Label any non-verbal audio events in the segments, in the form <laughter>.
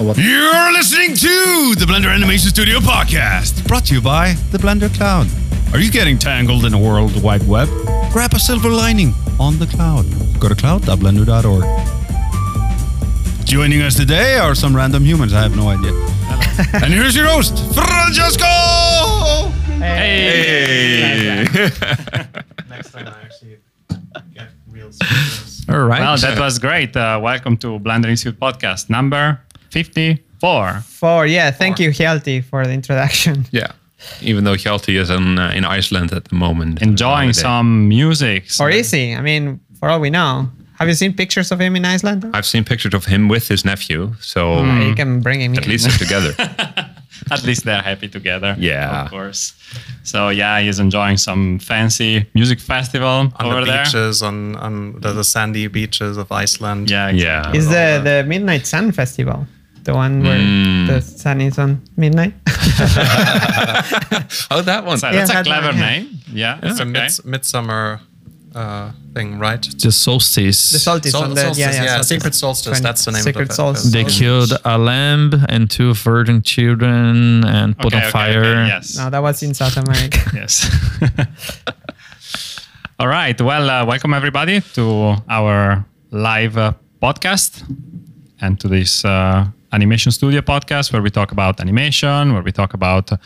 You're listening to the Blender Animation Studio podcast, brought to you by the Blender Cloud. Are you getting tangled in a world wide web? Grab a silver lining on the cloud. Go to cloud.blender.org. Joining us today are some random humans. I have no idea. and here's your host, Francesco. Hey! Next time I actually get real <laughs> speakers. All right. Well, that was great. Uh, welcome to Blender Institute podcast number 54. Four, yeah. Thank you, Hjalti, for the introduction. <laughs> yeah. Even though Hjalti is in, uh, in Iceland at the moment. Enjoying Holiday. some music. Or is he? I mean, for all we know. Have you seen pictures of him in Iceland? I've seen pictures of him with his nephew, so You can bring him at in. least they're together. <laughs> At least they're happy together. Yeah. Of course. So, yeah, he's enjoying some fancy music festival On over the there. beaches, on, on the, the sandy beaches of Iceland. Yeah, Yeah. exactly. Is the, the Midnight Sun Festival the one where Mm. the sun is on midnight? <laughs> oh, that one. So Yeah, that's a clever one, yeah. name. Yeah. It's a mids, midsummer uh, thing, right? the solstice. The solstice Sol- on the solstice, yeah, yeah, solstice. Secret Solstice. Twenty- That's the name Secret of the Solstice. they killed a lamb and two virgin children and put Okay, on okay, fire. okay, Yes. No, that was in South America. <laughs> Yes. <laughs> All right. Well, uh, welcome everybody to our live uh, podcast and to this uh, animation studio podcast where we talk about animation, where we talk about uh,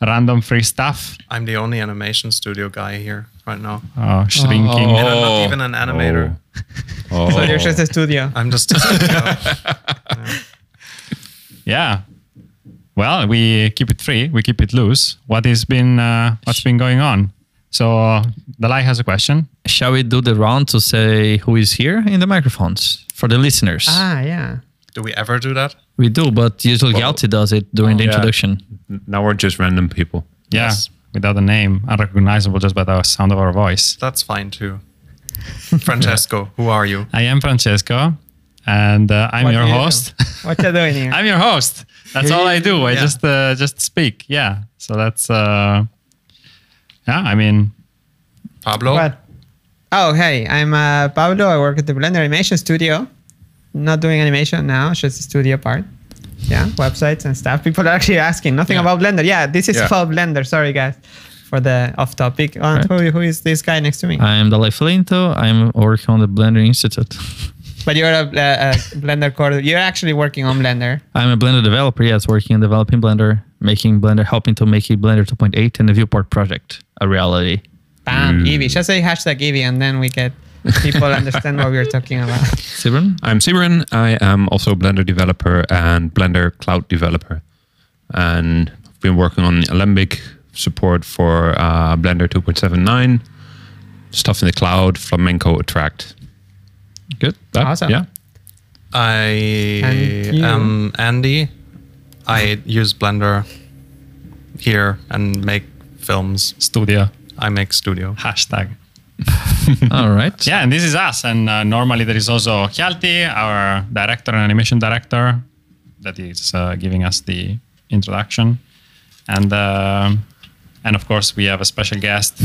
random free stuff, I'm the only animation studio guy here right now. Oh, shrinking. And I'm not Oh. even an animator. Oh. <laughs> so you're just a studio. I'm just a studio. <laughs> Yeah. Well, we keep it free. We keep it loose. What has been uh, what's been going on? So uh, Dalai has a question. Shall we do the round to say who is here in the microphones for the listeners? Ah, yeah. Do we ever do that? We do, but usually Well- Hjalti does it during the yeah. introduction. Now we're just random people. Yeah. Yes. Without a name, unrecognizable just by the sound of our voice. That's fine too. <laughs> Francesco, who are you? I am Francesco, and uh, I'm What your do you do? host. <laughs> What you doing here? <laughs> I'm your host. That's all I do. I Yeah. just uh, just speak. Yeah. So that's uh, yeah. I mean, Pablo? What? Oh, hey, I'm uh, Pablo. I work at the Blender Animation Studio. Not doing animation now, it's just the studio part. Yeah, websites and stuff. People are actually asking nothing Yeah. about Blender. Yeah, this is Yeah. about Blender. Sorry, guys, for the off topic. Uh, Right. who, who is this guy next to me? I'm Dalai Felinto. I'm working on the Blender Institute. <laughs> but you're a, a, a Blender core. You're actually working on Blender. I'm a Blender developer, yes, working on developing Blender, making Blender, helping to make it Blender 2.8 and the Viewport project a reality. Bam, Eevee. Just say hashtag Eevee, and then we get people understand what we're talking about. <laughs> Sybren? I'm Sybren. I am also a Blender developer and Blender cloud developer. And I've been working on Alembic support for uh, Blender 2.79, stuff in the cloud, Flamenco Attract. Good. That- Awesome. Yeah. I And am Andy. I use Blender here and make films. studio I make studio. hashtag. <laughs> All right. Yeah, and this is us. And uh, normally there is also Hjalti, our director and animation director, that is uh, giving us the introduction. And um and of course we have a special guest.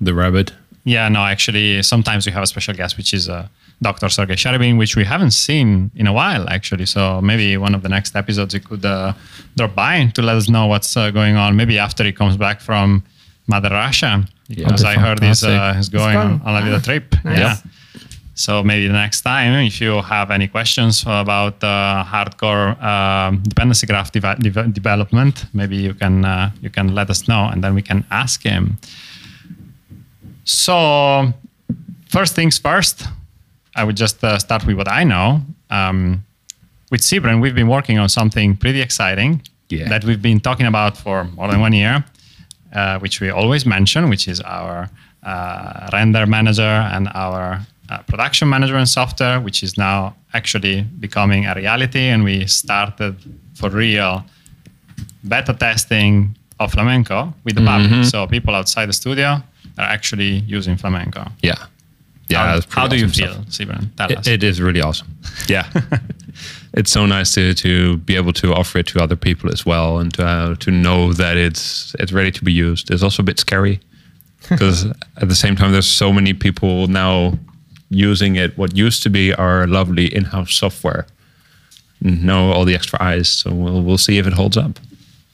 The rabbit. Yeah, no, actually sometimes we have a special guest, which is uh, Dr. Sergey Sharybin, which we haven't seen in a while actually. So maybe one of the next episodes you could uh, drop by to let us know what's uh, going on. Maybe after he comes back from Mother Russia, because I heard he's, uh, he's going on, on a little trip. Nice. Yeah. So maybe the next time, if you have any questions about uh, hardcore um dependency graph deve- deve- development, maybe you can uh, you can let us know, and then we can ask him. So first things first, I would just uh, start with what I know. Um, with Sybren, we've been working on something pretty exciting Yeah. that we've been talking about for more than one year, uh, which we always mention, which is our uh, render manager and our uh, production management software, which is now actually becoming a reality. And we started for real beta testing of Flamenco with the public. So people outside the studio are actually using Flamenco. Yeah. Yeah. how, how do you feel. Sybren? Tell us. It, it is really awesome. Yeah. <laughs> it's so nice to, to be able to offer it to other people as well and to, uh, to know that it's it's ready to be used. It's also a bit scary <laughs> because at the same time, there's so many people now using it. What used to be our lovely in-house software know all the extra eyes. So we'll we'll see if it holds up.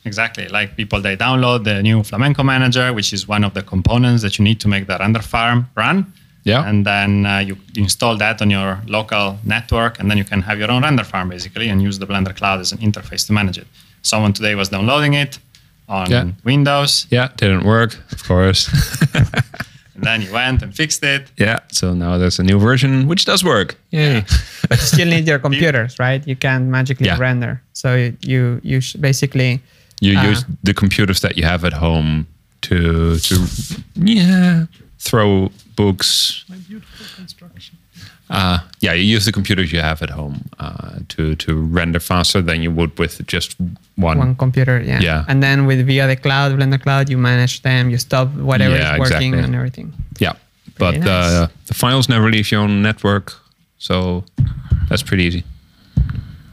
Exactly. Like people, they download the new Flamenco Manager, which is one of the components that you need to make the render farm run. Yeah. And then uh, you install that on your local network, and then you can have your own render farm basically and use the Blender Cloud as an interface to manage it. Someone today was downloading it on Yeah. Windows, Yeah, didn't work, of course. <laughs> and then you went and fixed it. yeah, so now there's a new version which does work. Yay. <laughs> you still need your computers, right? You can't magically Yeah. render. So you you, you sh- basically You Ah. use the computers that you have at home to to yeah throw books. My beautiful Uh, yeah, you use the computers you have at home uh, to to render faster than you would with just one. one computer, yeah. Yeah. And then with via the cloud, Blender Cloud, you manage them, you stop whatever Yeah, is working exactly. and everything. Yeah, but Very nice. uh, the files never leave your own network, so that's pretty easy.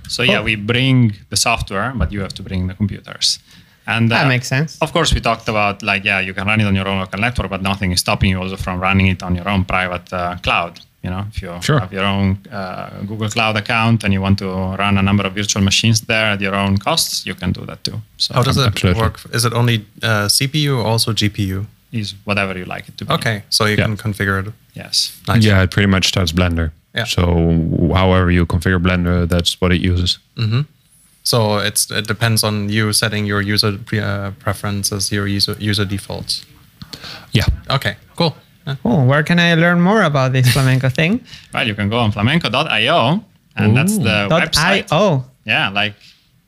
So yeah, we bring the software, but you have to bring the computers. And That uh, makes sense. Of course, we talked about like yeah, you can run it on your own local network, but nothing is stopping you also from running it on your own private uh, cloud. You know, if you Sure. have your own uh, Google Cloud account and you want to run a number of virtual machines there at your own costs, you can do that too. So How does it Absolutely. work? Is it only uh, CPU or also GPU? is whatever you like it to be. Okay, so you Yeah. can configure it. Yes. Nice. Yeah, it pretty much starts Blender. Yeah. So however you configure Blender, that's what it uses. So it's it depends on you setting your user pre- uh, preferences, your user user defaults. Yeah. Okay, cool. Yeah. Oh, where can I learn more about this flamenco thing? <laughs> Well, you can go on flamenco.io, and that's the Dot website. .io, Yeah, like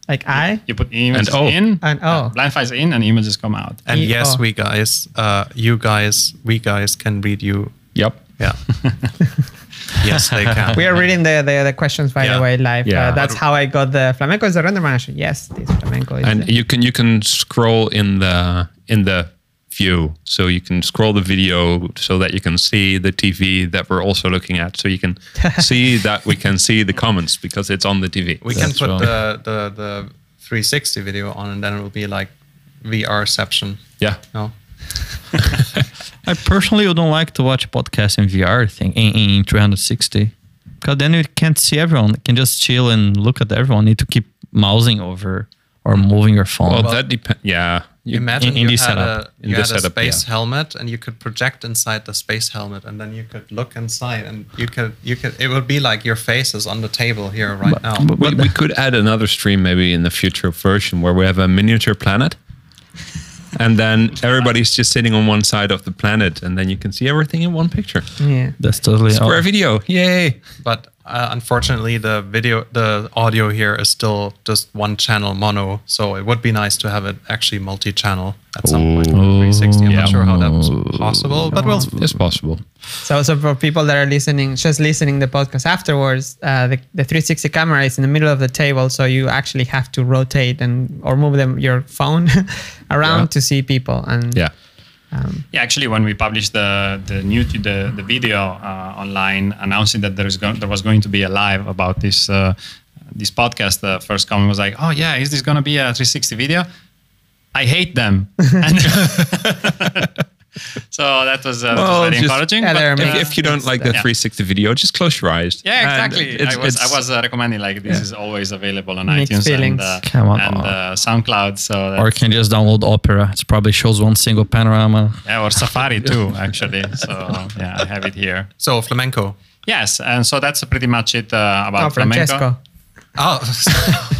like I you put images And O. in, and uh, O. blend files in, and images come out. And E- yes, oh. we guys, uh, you guys, we guys can read you. Yep. Yeah. <laughs> yes, they <laughs> can. We are reading the, the, the questions by Yeah. the way live. Yeah. Uh, that's how I got the flamenco is the render manager. Yes, this flamenco is. and the- you can you can scroll in the in the view so you can scroll the video so that you can see the tv that we're also looking at so you can <laughs> see that we can see the comments because it's on the tv we can put well- the, the the 360 video on, and then it will be like VRception. yeah No. <laughs> I personally don't like to watch podcasts in VR thing in, in 360 because then you can't see everyone. You can just chill and look at everyone. You need to keep mousing over or moving your phone. well, that depends yeah you, Imagine in you had setup. a you this had a setup, space yeah. helmet, and you could project inside the space helmet, and then you could look inside, and you could you could it would be like your face is on the table here right But- now. but- we, we could add another stream maybe in the future version where we have a miniature planet and then everybody's just sitting on one side of the planet and then you can see everything in one picture yeah. That's totally. square video yay But uh, unfortunately, the video, the audio here is still just one channel mono. So it would be nice to have it actually multi-channel at some point. Ooh. 360. I'm Yeah. not sure how that was possible, but we'll. it's possible So, so for people that are listening, just listening the podcast afterwards, uh, the, the 360 camera is in the middle of the table, so you actually have to rotate and or move them your phone <laughs> around Yeah. to see people. And yeah um, Yeah, actually, when we published the the new the the video uh, online announcing that there is go- there was going to be a live about this uh, this podcast, the first comment was like, "Oh yeah, is this going to be a 360 video?" I hate them. And <laughs> <laughs> <laughs> <laughs> so that was, uh, that was very just- encouraging. Yeah, but, uh, if, if you don't like the Yeah. 360 video just close your eyes yeah, exactly. it's- I was, it's- I was uh, recommending like this is always available on Mixed iTunes feelings. and, uh, Come on. and uh, SoundCloud. So or you can just download Opera. It probably shows one single panorama. yeah, or Safari too, <laughs> actually. So yeah, I have it here. So flamenco. Yes, and so that's pretty much it uh, about oh, flamenco. Francesco. Oh,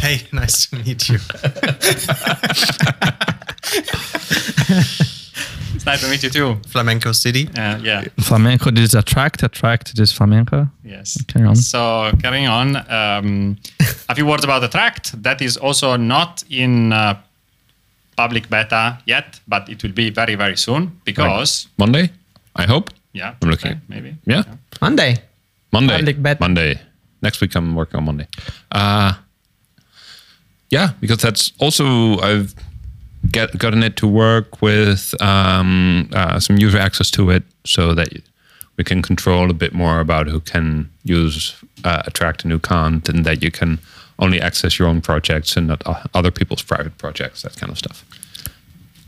<laughs> hey, nice to meet you. It's nice to meet you too. Flamenco City. Uh, yeah. Flamenco this is attract, attract this flamenco. Yes. Carry on. So carrying on, um, a few words about the tract. That is also not in uh, public beta yet, but it will be very very soon because monday i hope yeah, I'm looking. okay, maybe yeah Monday. Monday. Public beta. Monday. Next week I'm working on Monday. Uh yeah, because that's also I've get gotten it to work with um, uh, some user access to it, so that we can control a bit more about who can use uh, attract and who can't, and that you can only access your own projects and not other people's private projects, that kind of stuff.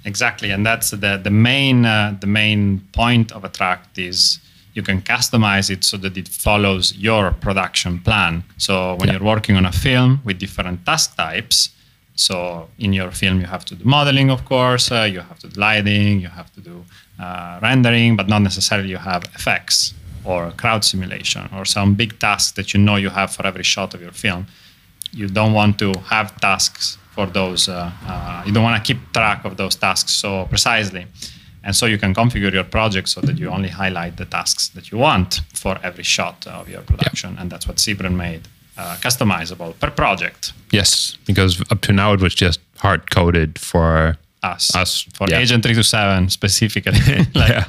Exactly, and that's the the main uh, the main point of attract is you can customize it so that it follows your production plan. So when Yeah. you're working on a film with different task types, so in your film you have to do modeling, of course, uh, you have to do lighting, you have to do uh, rendering, but not necessarily you have effects or crowd simulation or some big task that you know you have for every shot of your film. You don't want to have tasks for those. Uh, uh, you don't want to keep track of those tasks so precisely. And so you can configure your project so that you only highlight the tasks that you want for every shot of your production. And that's what Sybren made uh, customizable per project. Yes, because up to now it was just hard coded for Us, Us, for yeah. Agent 327 specifically. <laughs> like, yeah.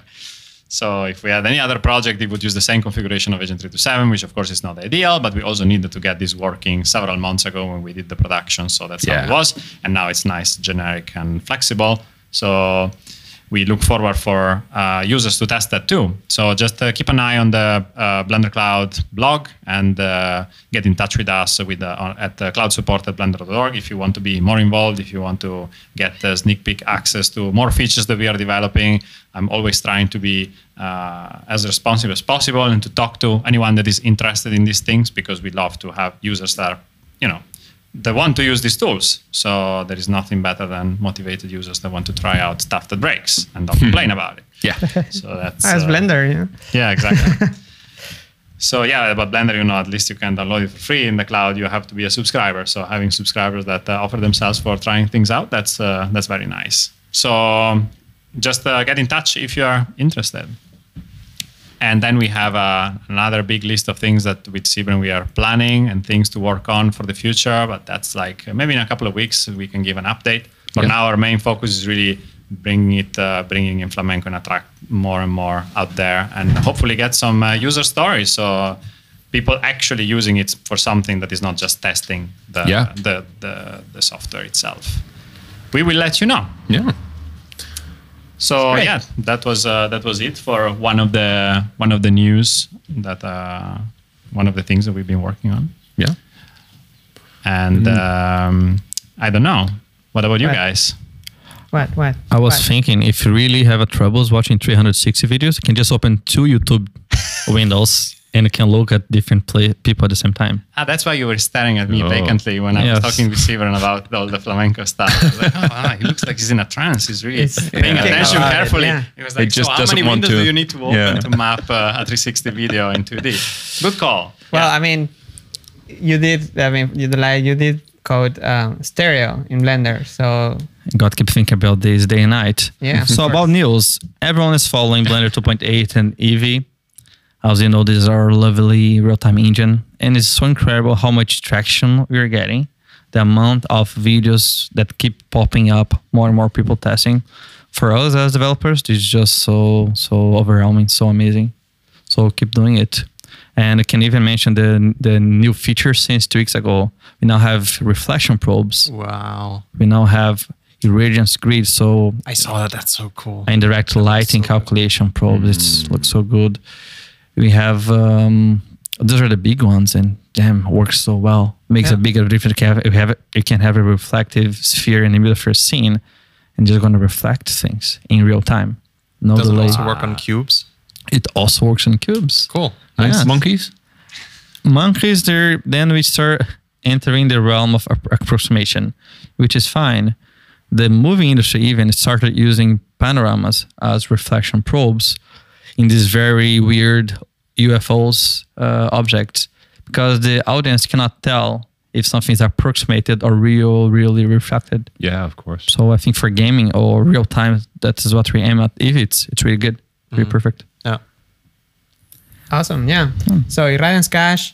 So if we had any other project, it would use the same configuration of Agent 327, which of course is not ideal, but we also needed to get this working several months ago when we did the production. So that's how it was. And now it's nice, generic, and flexible. So we look forward for uh, users to test that too. So just uh, keep an eye on the uh, Blender Cloud blog and uh, get in touch with us with uh, at uh, cloudsupport at blender.org if you want to be more involved, if you want to get sneak peek access to more features that we are developing. I'm always trying to be as responsive as possible and to talk to anyone that is interested in these things because we love to have users that are, you know, they want to use these tools. So there is nothing better than motivated users that want to try out stuff that breaks and don't complain about it. Yeah. <laughs> So that's As uh, Blender, yeah. Yeah, exactly. <laughs> so yeah, but Blender, you know, at least you can download it for free in the cloud. You have to be a subscriber. So having subscribers that uh, offer themselves for trying things out, that's uh, that's very nice. So um, just uh, get in touch if you are interested. And then we have uh, another big list of things that with Sybren we are planning and things to work on for the future. But that's like uh, maybe in a couple of weeks we can give an update. For Yeah. now, our main focus is really bringing it, uh, bringing in flamenco and attract more and more out there, and hopefully get some uh, user stories. So people actually using it for something that is not just testing the Yeah. the, the the software itself. We will let you know. Yeah. So Great. yeah, that was uh, that was it for one of the one of the news that uh, one of the things that we've been working on. Yeah. And um, I don't know. What about you Right. guys? What? What? I was what? thinking if you really have a troubles watching 360 videos, you can just open two YouTube <laughs> windows and you can look at different play- people at the same time. Ah, that's why you were staring at me Oh. vacantly when I Yes. was talking with Steven about all the flamenco stuff. I was like, oh, wow, he looks like he's in a trance. He's really It's paying thinking attention about it, carefully. yeah. He was like, just so how doesn't many want windows to- do you need to open Yeah. to map uh, a 360 video in 2D? Good call. Well, Yeah. I mean, you did. I mean, you did like you did code um, stereo in Blender, so God keep thinking about this day and night. Yeah, So about news, everyone is following Blender 2.8 and Eevee. As you know, this is our lovely real-time engine, and it's so incredible how much traction we're getting. The amount of videos that keep popping up, more and more people testing. For us as developers, this is just so so overwhelming, so amazing. So keep doing it. And I can even mention the the new feature since two weeks ago. We now have reflection probes. Wow. We now have irradiance grid. So I saw that. That's so cool. indirect lighting so good. calculation probes. It's mm. looks so good. We have um, those are the big ones, and damn, works so well. Makes a bigger difference. You, have, you, have, you can have a reflective sphere in the middle of your scene, and just going to reflect things in real time. No Does it delay. also work on cubes? It also works on cubes. Cool. Nice. Yeah. Monkeys. monkeys there then we start entering the realm of approximation which is fine the movie industry even started using panoramas as reflection probes in these very weird ufos uh, objects because the audience cannot tell if something is approximated or real really reflected Yeah, of course. so i think for gaming or real time that is what we aim at if it's it's really good really perfect Yeah. awesome. Yeah. So Irradiance Cache,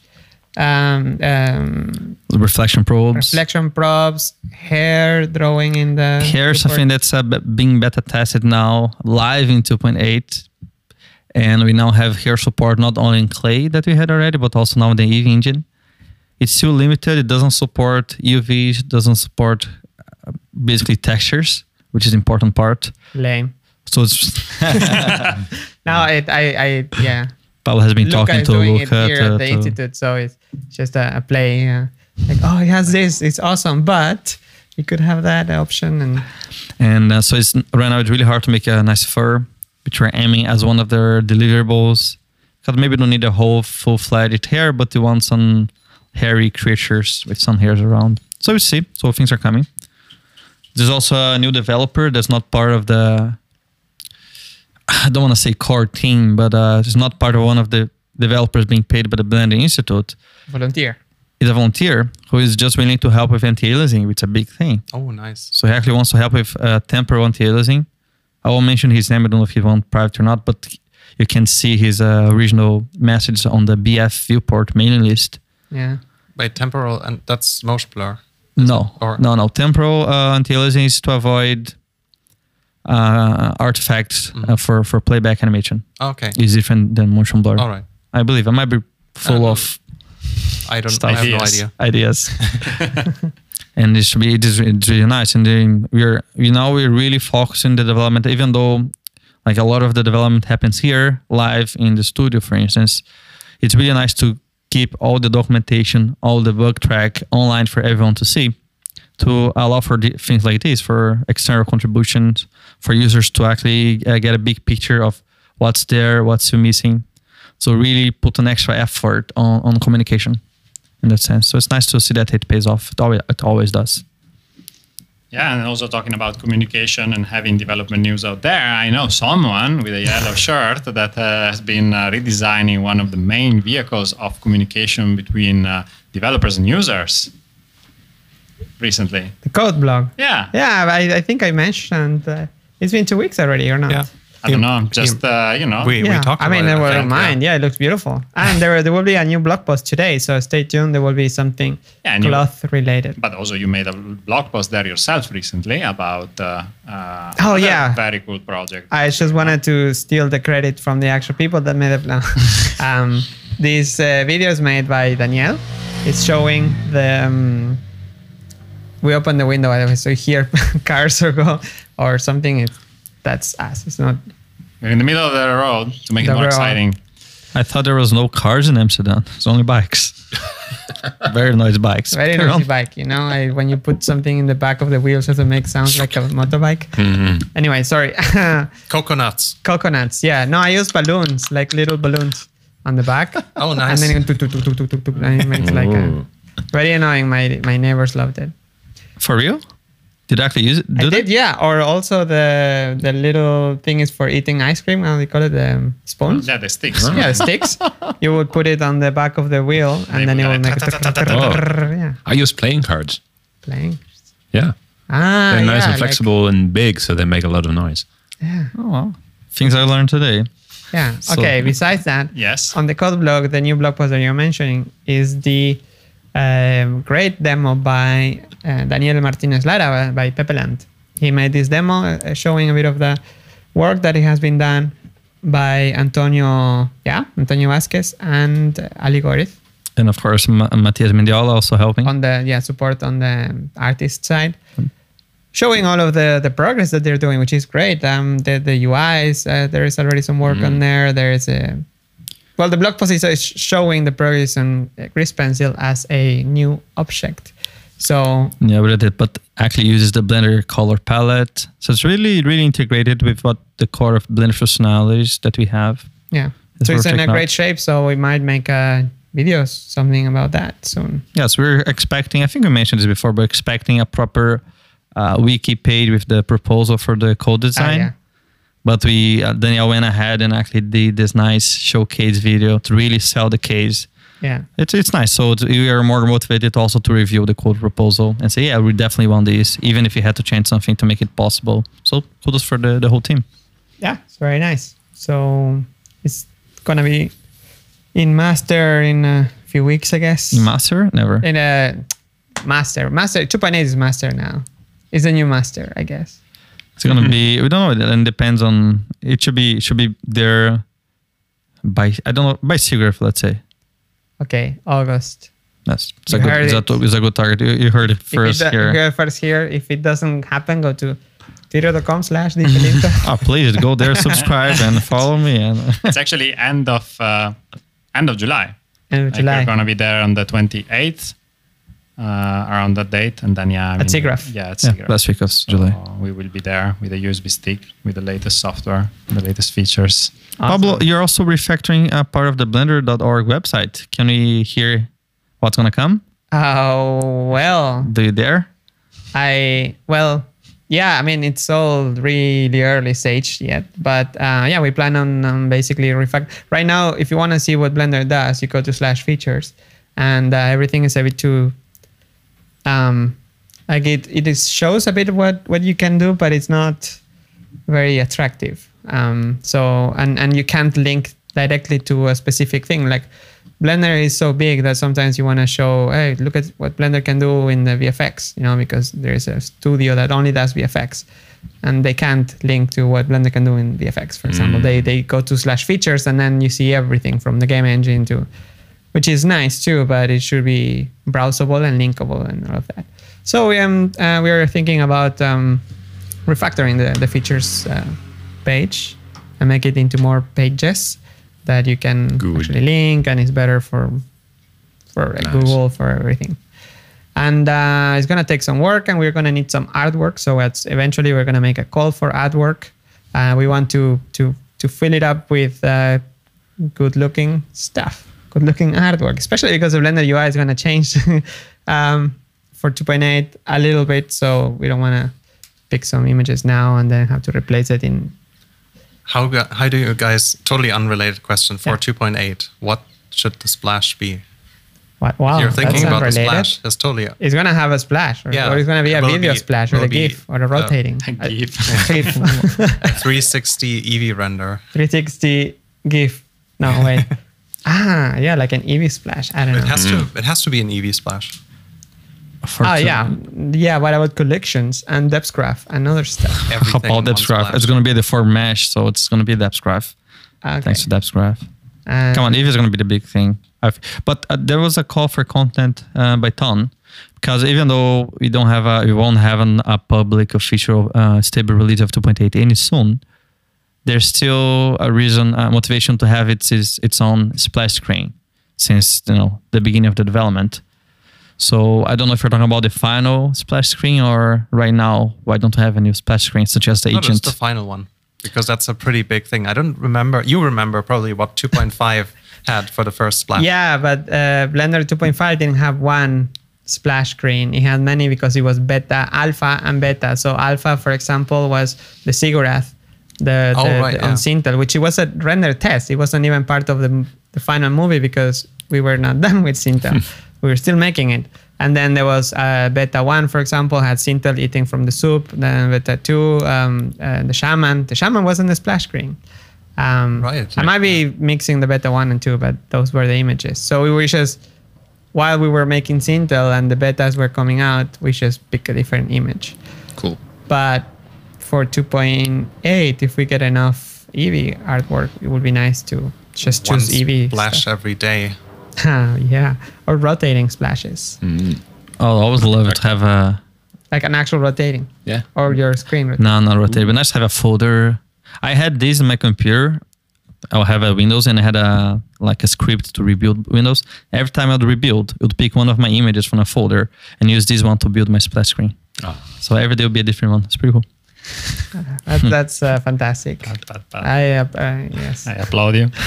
um, um, reflection probes reflection probes, hair drawing in the hair. report. something that's uh, being beta tested now live in 2.8. And we now have hair support not only in Clay that we had already, but also now in the Eevee engine. It's still limited. It doesn't support UVs, it doesn't support uh, basically textures, which is important part. lame. So it's <laughs> Now it, I, I, yeah. Paul has been Luca talking to doing it here to- at the to- institute, so it's just a, a play. Uh, like, oh, he has this. It's awesome, but you could have that option and And uh, so it's right now it's really hard to make a nice fur, which we're aiming as one of their deliverables. Because maybe you don't need a whole full-fledged hair, but you want some hairy creatures with some hairs around. So we see. So things are coming. There's also a new developer that's not part of the. I don't want to say core team, but uh, it's not part of one of the developers being paid by the Blender Institute. Volunteer. Is a volunteer who is just willing to help with anti-aliasing, which is a big thing. Oh, nice. So he actually wants to help with uh, temporal anti-aliasing. I won't mention his name. I don't know if he wants private or not, but you can see his uh, original message on the BF viewport mailing list. Yeah. By temporal, and that's motion blur. No, Or- no, no. Temporal uh, anti-aliasing is to avoid uh, artifacts uh, for for playback animation. Okay. It's different than motion blur. All right. I believe I might be full Uh, of I don't. Stuff. I have no idea. ideas. <laughs> <laughs> and it should be it is it's really nice. And then we're you know we're really focusing the development, even though like a lot of the development happens here live in the studio, for instance. It's really nice to keep all the documentation, all the bug track online for everyone to see, to allow for the, things like this, for external contributions, for users to actually uh, get a big picture of what's there, what's missing. So really put an extra effort on, on communication in that sense. So it's nice to see that it pays off. It always, it always does. Yeah, and also talking about communication and having development news out there, I know someone with a yellow <laughs> shirt that uh, has been uh, redesigning one of the main vehicles of communication between uh, developers and users recently. The code blog. Yeah, Yeah, I, I think I mentioned uh, it's been two weeks already or not. Yeah. I don't know, just uh, you know. We, Yeah, we talked I mean, about it. never think, mind. Yeah. it looks beautiful. And there, there will be a new blog post today, so stay tuned. There will be something Yeah, and you- cloth related. but also you made a blog post there yourself recently about uh, uh, Oh, yeah. very cool project. I just wanted to steal the credit from the actual people that made the plan. <laughs> um, this uh, video is made by Daniel. It's showing the. Um, we open the window, by the way, so you hear <laughs> cars or go or something. It's, that's us. It's not. We're in the middle of the road to make it The more road. exciting. I thought there was no cars in Amsterdam. It's only bikes. Very nice bikes. Very Carry noisy on. bike, you know. I, when you put something in the back of the wheels, it make sounds like a motorbike. Mm-hmm. Anyway, sorry. Coconuts. Coconuts. Yeah. No, I use balloons, like little balloons on the back. Oh, nice. And then it, tuk, tuk, tuk, tuk, tuk, tuk, tuk, and it makes like a, very annoying. My my neighbors loved it. For real? Did you actually use it? I Do did, they? yeah. Or also the the little thing is for eating ice cream. How do they call it? The um, spoons. Yeah, the sticks. Yeah, the sticks. <laughs> you would put it on the back of the wheel, and then it will make it. Yeah, I use playing cards. playing. Yeah. Ah, They're nice yeah, and like- flexible and big, so they make a lot of noise. yeah, Oh, wow. Things I learned today. yeah. So- Okay. Besides that, Yes. on the code blog, the new blog post that you're mentioning is the um, great demo by uh, Daniel Martinez Lara by Pepeland. He made this demo uh, showing a bit of the work that has been done by Antonio, yeah, Antonio Vazquez and uh, Aligorith And of course, Ma- Matias Mendiola also helping. on the yeah support on the artist side, showing all of the the progress that they're doing, which is great. Um, the the UIs uh, there is already some work on there. There is a well, the blog post is showing the progress on Grease Pencil as a new object. So Yeah, but it but actually uses the Blender color palette. So it's really, really integrated with what the core of Blender functionalities that we have. yeah, It's so it's in a great shape. So we might make a video, something about that soon. Yes, we're expecting, I think we mentioned this before, but expecting a proper uh, wiki page with the proposal for the code Ah, design. yeah. But we, uh, Daniel went ahead and actually did this nice showcase video to really sell the case. Yeah. It's it's nice. So it's, we are more motivated also to review the code proposal and say, yeah, we definitely want this, even if you had to change something to make it possible. So kudos for the, the whole team. Yeah, it's very nice. So it's gonna be in master in a few weeks, I guess. In master, never. in a master. Master 2.8 is master now. It's a new master, I guess. It's gonna be. We don't know. It depends on. It should be. It should be there by. I don't know by SIGGRAPH, Let's say. Okay, August. That's it's You a good. heard It's a, it. it's a good target. You, you heard it first if it, here. You heard it first here. If it doesn't happen, go to twitter.com slash dfelinto. <laughs> Oh, please go there, <laughs> subscribe, and follow me. And <laughs> It's actually end of uh, end of July. End of Like July. we're gonna be there on the 28th uh, around that date, and then yeah, I At SIGGRAPH. Yeah, at Yeah, SIGGRAPH. last week of So July. we will be there with a USB stick with the latest software, the latest features. Pablo, you're also refactoring a part of the Blender.org website. Can we hear what's gonna come? Oh well, Do you dare? I well, yeah. I mean, it's all really early stage yet, but uh, yeah, we plan on um, basically refact. Right now, if you want to see what Blender does, you go to slash features, and uh, everything is a bit too. Um, like it, it is shows a bit what what you can do, but it's not very attractive. Um, so and and you can't link directly to a specific thing. Like Blender is so big that sometimes you want to show, hey, look at what Blender can do in the VFX, you know, because there is a studio that only does VFX, and they can't link to what Blender can do in VFX. For example, they they go to slash features, and then you see everything from the game engine to, which is nice too, but it should be browsable and linkable and all of that. So um, uh, we are thinking about um, refactoring the, the features uh, page and make it into more pages that you can Good. actually link and it's better for for uh, Nice. Google for everything. And uh, it's gonna take some work, and we're gonna need some artwork. So eventually we're gonna make a call for artwork. Uh, we want to to to fill it up with uh, good looking stuff, good looking artwork, especially because the Blender UI is gonna change <laughs> um, for 2.8 a little bit. So we don't want to pick some images now and then have to replace it in How how do you guys? Totally unrelated question for Yeah. 2.8. What should the splash be? what? Wow, You're thinking that's about the splash. That's totally. It's gonna have a splash, or, Yeah, or it's gonna be a it will video be- splash, or will a GIF, or a rotating <laughs> A GIF. <laughs> GIF. 360 Eevee render. 360 GIF. No, wait. Ah, yeah, like an Eevee splash. I don't It know. has to. It has to be an Eevee splash. For Oh two- yeah, yeah. What about collections and depsgraph and other stuff? How <laughs> Everything. about depth one graph? It's gonna be the for mesh, so it's gonna be depsgraph. Okay. Thanks to depsgraph. And- Come on, Eevee is going to be the big thing. I've, but uh, there was a call for content uh, by Ton because even though we don't have a, we won't have an, a public official uh, stable release of 2.8 any soon, there's still a reason, uh, motivation to have its its, its own splash screen since you know the beginning of the development. So I don't know if you're talking about the final splash screen or right now. Why don't we have a new splash screen such as the No, agent? that's the final one because that's a pretty big thing. I don't remember. You remember probably what 2.5 <laughs> had for the first splash. Yeah, but uh, Blender 2.5 didn't have one splash screen. It had many because it was beta, alpha, and beta. So alpha, for example, was the Sigurath, the, Oh, the, right, the yeah. on Sintel, which it was a render test. It wasn't even part of the, the final movie because we were not <laughs> done with Sintel. we were still making it. And then there was uh, beta one, for example, had Sintel eating from the soup. Then beta two, um, uh, the shaman. The shaman wasn't the splash screen. Um, Right. I might be mixing the beta one and two, but those were the images. So we were just while we were making Sintel and the betas were coming out, we just pick a different image. Cool. But for 2.8, if we get enough Eevee artwork, it would be nice to just One choose Eevee. splash stuff. every day. <laughs> yeah, or rotating splashes, I'll always love to have a like an actual rotating, Yeah. or your screen. rotating. No, not rotate. But nice to have a folder. I had this in my computer. I'll have a Windows and I had a like a script to rebuild Windows. Every time I'd rebuild, it would pick one of my images from a folder and use this one to build my splash screen. Ah. So every day would be a different one. It's pretty cool. That, that's uh, fantastic. Pat, pat, pat. I uh, uh, yes. I applaud you. <laughs>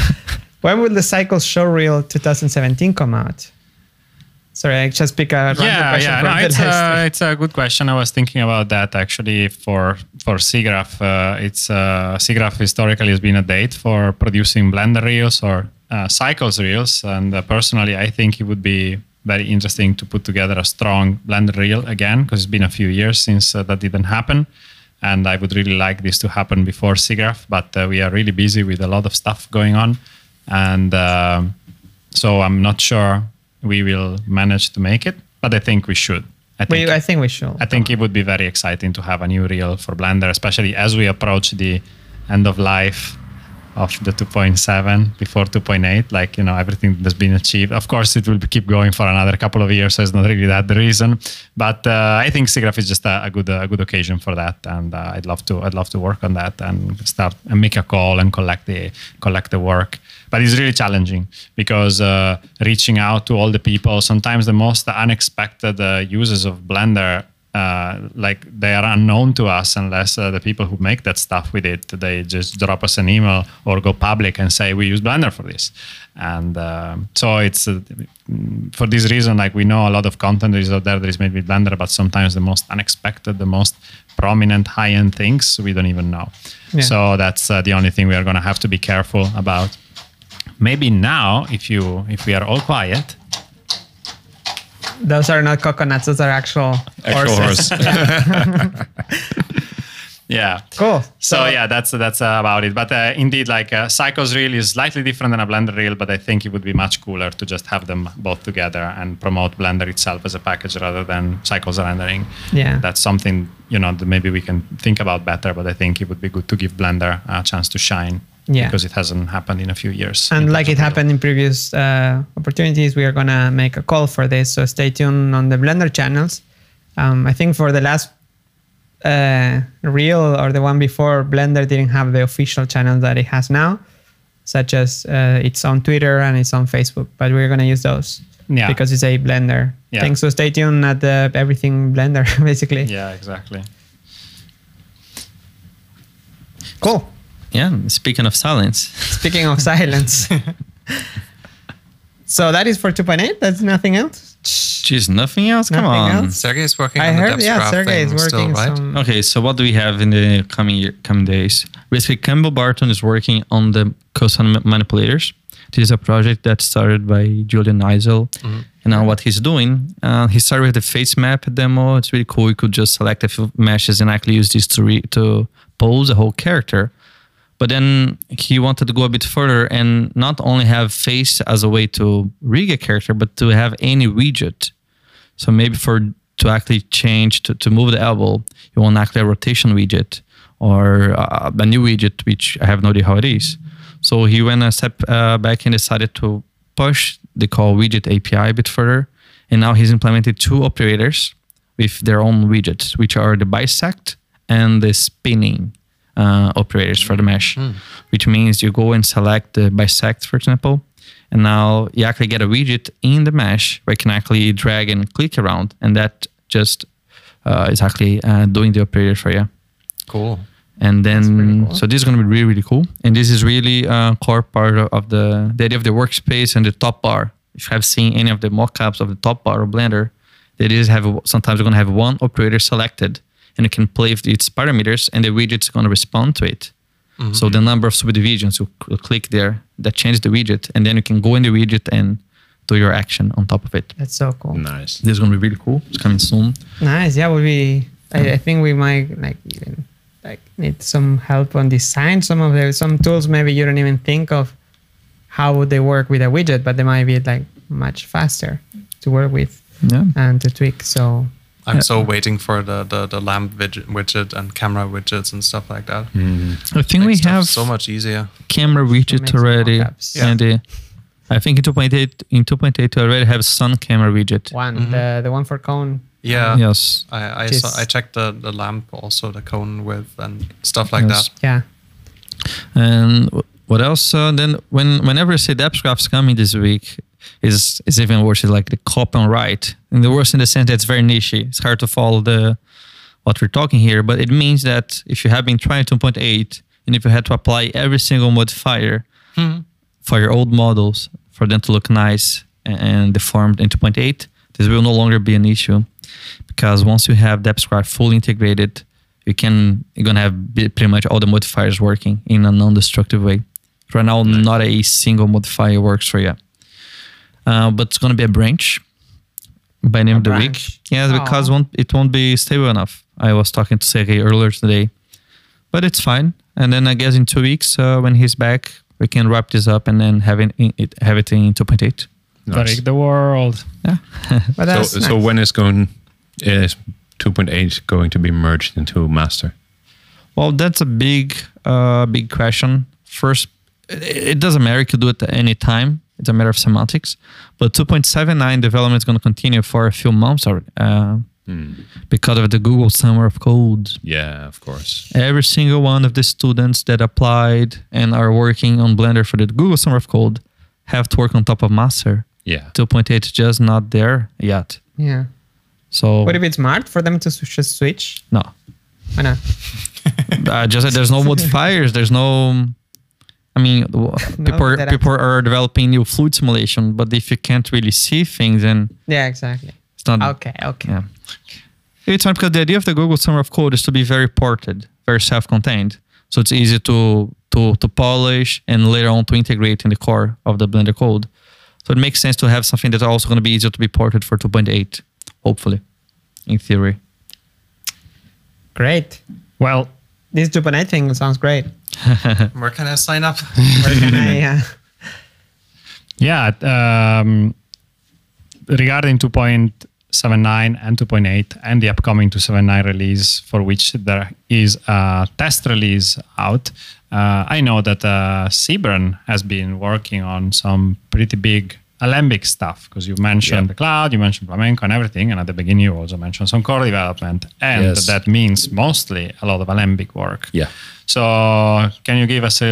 When will the Cycle Showreel 2017 come out? Sorry, I just pick a random yeah, question yeah, no, it's a, it's a good question. I was thinking about that actually for for SIGGRAPH. Uh, it's uh, SIGGRAPH historically has been a date for producing Blender reels or uh, Cycles reels, and uh, personally, I think it would be very interesting to put together a strong Blender reel again because it's been a few years since uh, that didn't happen. And I would really like this to happen before SIGGRAPH, but uh, we are really busy with a lot of stuff going on, and um so I'm not sure we will manage to make it, but I think we should. I think, We, I think we should. I think it would be very exciting to have a new reel for Blender, especially as we approach the end of life of the 2.7 before 2.8. Like you know, everything that's been achieved. Of course, it will keep going for another couple of years, so it's not really that the reason. But uh, I think SIGGRAPH is just a, a good a good occasion for that, and uh, I'd love to I'd love to work on that and start and make a call and collect the collect the work. but it's really challenging because uh, reaching out to all the people, sometimes the most unexpected uh, users of Blender uh, like they are unknown to us unless uh, the people who make that stuff with it they just drop us an email or go public and say we use blender for this. And uh, so it's uh, for this reason like we know a lot of content is out there that is made with blender but sometimes the most unexpected the most prominent high-end things we don't even know. Yeah. so that's uh, the only thing we are going to have to be careful about. Maybe now if you if we are all quiet Those are not coconuts. Those are actual, Actual horses. horse. <laughs> <laughs> yeah Cool. So yeah, that's that's uh, about it. But uh, indeed, like uh, Cycles reel is slightly different than a Blender reel, but I think it would be much cooler to just have them both together and promote Blender itself as a package rather than Cycles rendering. Yeah. that's something you know that maybe we can think about better. But I think it would be good to give Blender a chance to shine. Yeah. because it hasn't happened in a few years. And like it happened in previous uh, opportunities, we are gonna make a call for this. So stay tuned on the Blender channels. Um, I think for the last uh, reel or the one before, Blender didn't have the official channel that it has now, such as uh, it's on Twitter and it's on Facebook. But we're gonna use those Yeah. because it's a Blender Yeah. thing. So stay tuned at the everything Blender, <laughs> basically. Yeah, exactly. Cool. Yeah. Speaking of silence, Speaking of silence. <laughs> so that is for 2.8. That's nothing else. jeez, nothing else. Come Nothing on. else? Sergey is working I on heard, depth yeah, Sergey is working still, right? some. Okay, so what do we have in the coming year, coming days? Basically, Campbell Barton is working on the cosine manipulators. This is a project that started by Julian Eisel. And now what he's doing, uh, he started with the face map demo. It's really cool. You could just select a few meshes and actually use this to re- to pose a whole character. But then he wanted to go a bit further and not only have face as a way to rig a character, but to have any widget. So maybe for to actually change to, to move the elbow, you want actually a rotation widget or uh, a new widget, which I have no idea how it is. So he went a step uh, back and decided to push the call widget API a bit further. And now he's implemented two operators with their own widgets, which are the bisect and the spinning uh, operators for the mesh, which means you go and select the bisect, for example, and now you actually get a widget in the mesh where you can actually drag and click around, and that just uh, is actually uh, doing the operator for you. Cool. And then, cool. so this is going to be really, really cool. And this is really a core part of- of the, the idea of the workspace and the top bar. If you have seen any of the mock-ups of the top bar of Blender, they just have, sometimes you're going to have one operator selected and you can play with its parameters and the widget's going to respond to it. Mm-hmm. So the number of subdivisions, you click there, that changes the widget, and then you can go in the widget and do your action on top of it. That's so cool. nice. This is going to be really cool. It's coming soon. Nice. Yeah, would be. I, I think we might like even like need some help on design. Some of the some tools maybe you don't even think of how would they work with a widget, but they might be like much faster to work with Yeah. and to tweak. So I'm Yeah. so waiting for the, the, the lamp widget, widget and camera widgets and stuff like that. Mm-hmm. I think we have so much easier. camera widget already, mock-ups. Yeah. I think in 2.8 in 2.8 we already have sun camera widget. one mm-hmm. the the one for cone. Yeah. Yes. I I, saw, I checked the, the lamp also, the cone width and stuff like Yes. that. Yeah. And wh- what else? Uh, then when whenever I say depsgraphs coming this week, is is even worse. It's like the copy on write. And the worst in the sense that it's very niche. It's hard to follow the what we're talking here. But it means that if you have been trying 2.8 and if you had to apply every single modifier for your old models for them to look nice and, deformed in 2.8, this will no longer be an issue because once you have depsgraph fully integrated, you can you're gonna have pretty much all the modifiers working in a non-destructive way. Right now, not a single modifier works for you, uh, but it's gonna be a branch by the end A of the week. branch. Yeah, because Aw. won't, it won't be stable enough. I was talking to Sergey earlier today, but it's fine. And then I guess in two weeks, uh, when he's back, we can wrap this up and then have it, in, it have it in 2.8. Nice. Break the world. Yeah. <laughs> But So, that's so when is going is 2.8 going to be merged into master? Well, that's a big, uh, big question. First, it, it doesn't matter. You could do it at any time. It's a matter of semantics. But 2.79 development is going to continue for a few months or, uh, because because of the Google Summer of Code. Yeah, of course. Every single one of the students that applied and are working on Blender for the Google Summer of Code have to work on top of Master. Yeah. 2.8 is just not there yet. Yeah. So Would it be smart for them to just switch? no, Why not? <laughs> uh, just there's no modifiers. There's no. I mean, w- <laughs> people are, people are developing new fluid simulation, but if you can't really see things, then Yeah, exactly. it's not. Okay, okay. Yeah. It's not because the idea of the Google Summer of Code is to be very ported, very self-contained. So it's easy to to to polish and later on to integrate in the core of the Blender code. So it makes sense to have something that's also going to be easier to be ported for 2.8, hopefully, in theory. Great. Well, This 2.8 thing sounds great. <laughs> Where can I sign up? Where can I, uh, Yeah. Um, regarding 2.79 and 2.8 and the upcoming 2.79 release, for which there is a test release out, uh, I know that uh, Sybren has been working on some pretty big Alembic stuff because you mentioned Yeah. the cloud, you mentioned flamenco and everything, and at the beginning you also mentioned some core development, and Yes. that means mostly a lot of Alembic work. Yeah. So, can you give us a,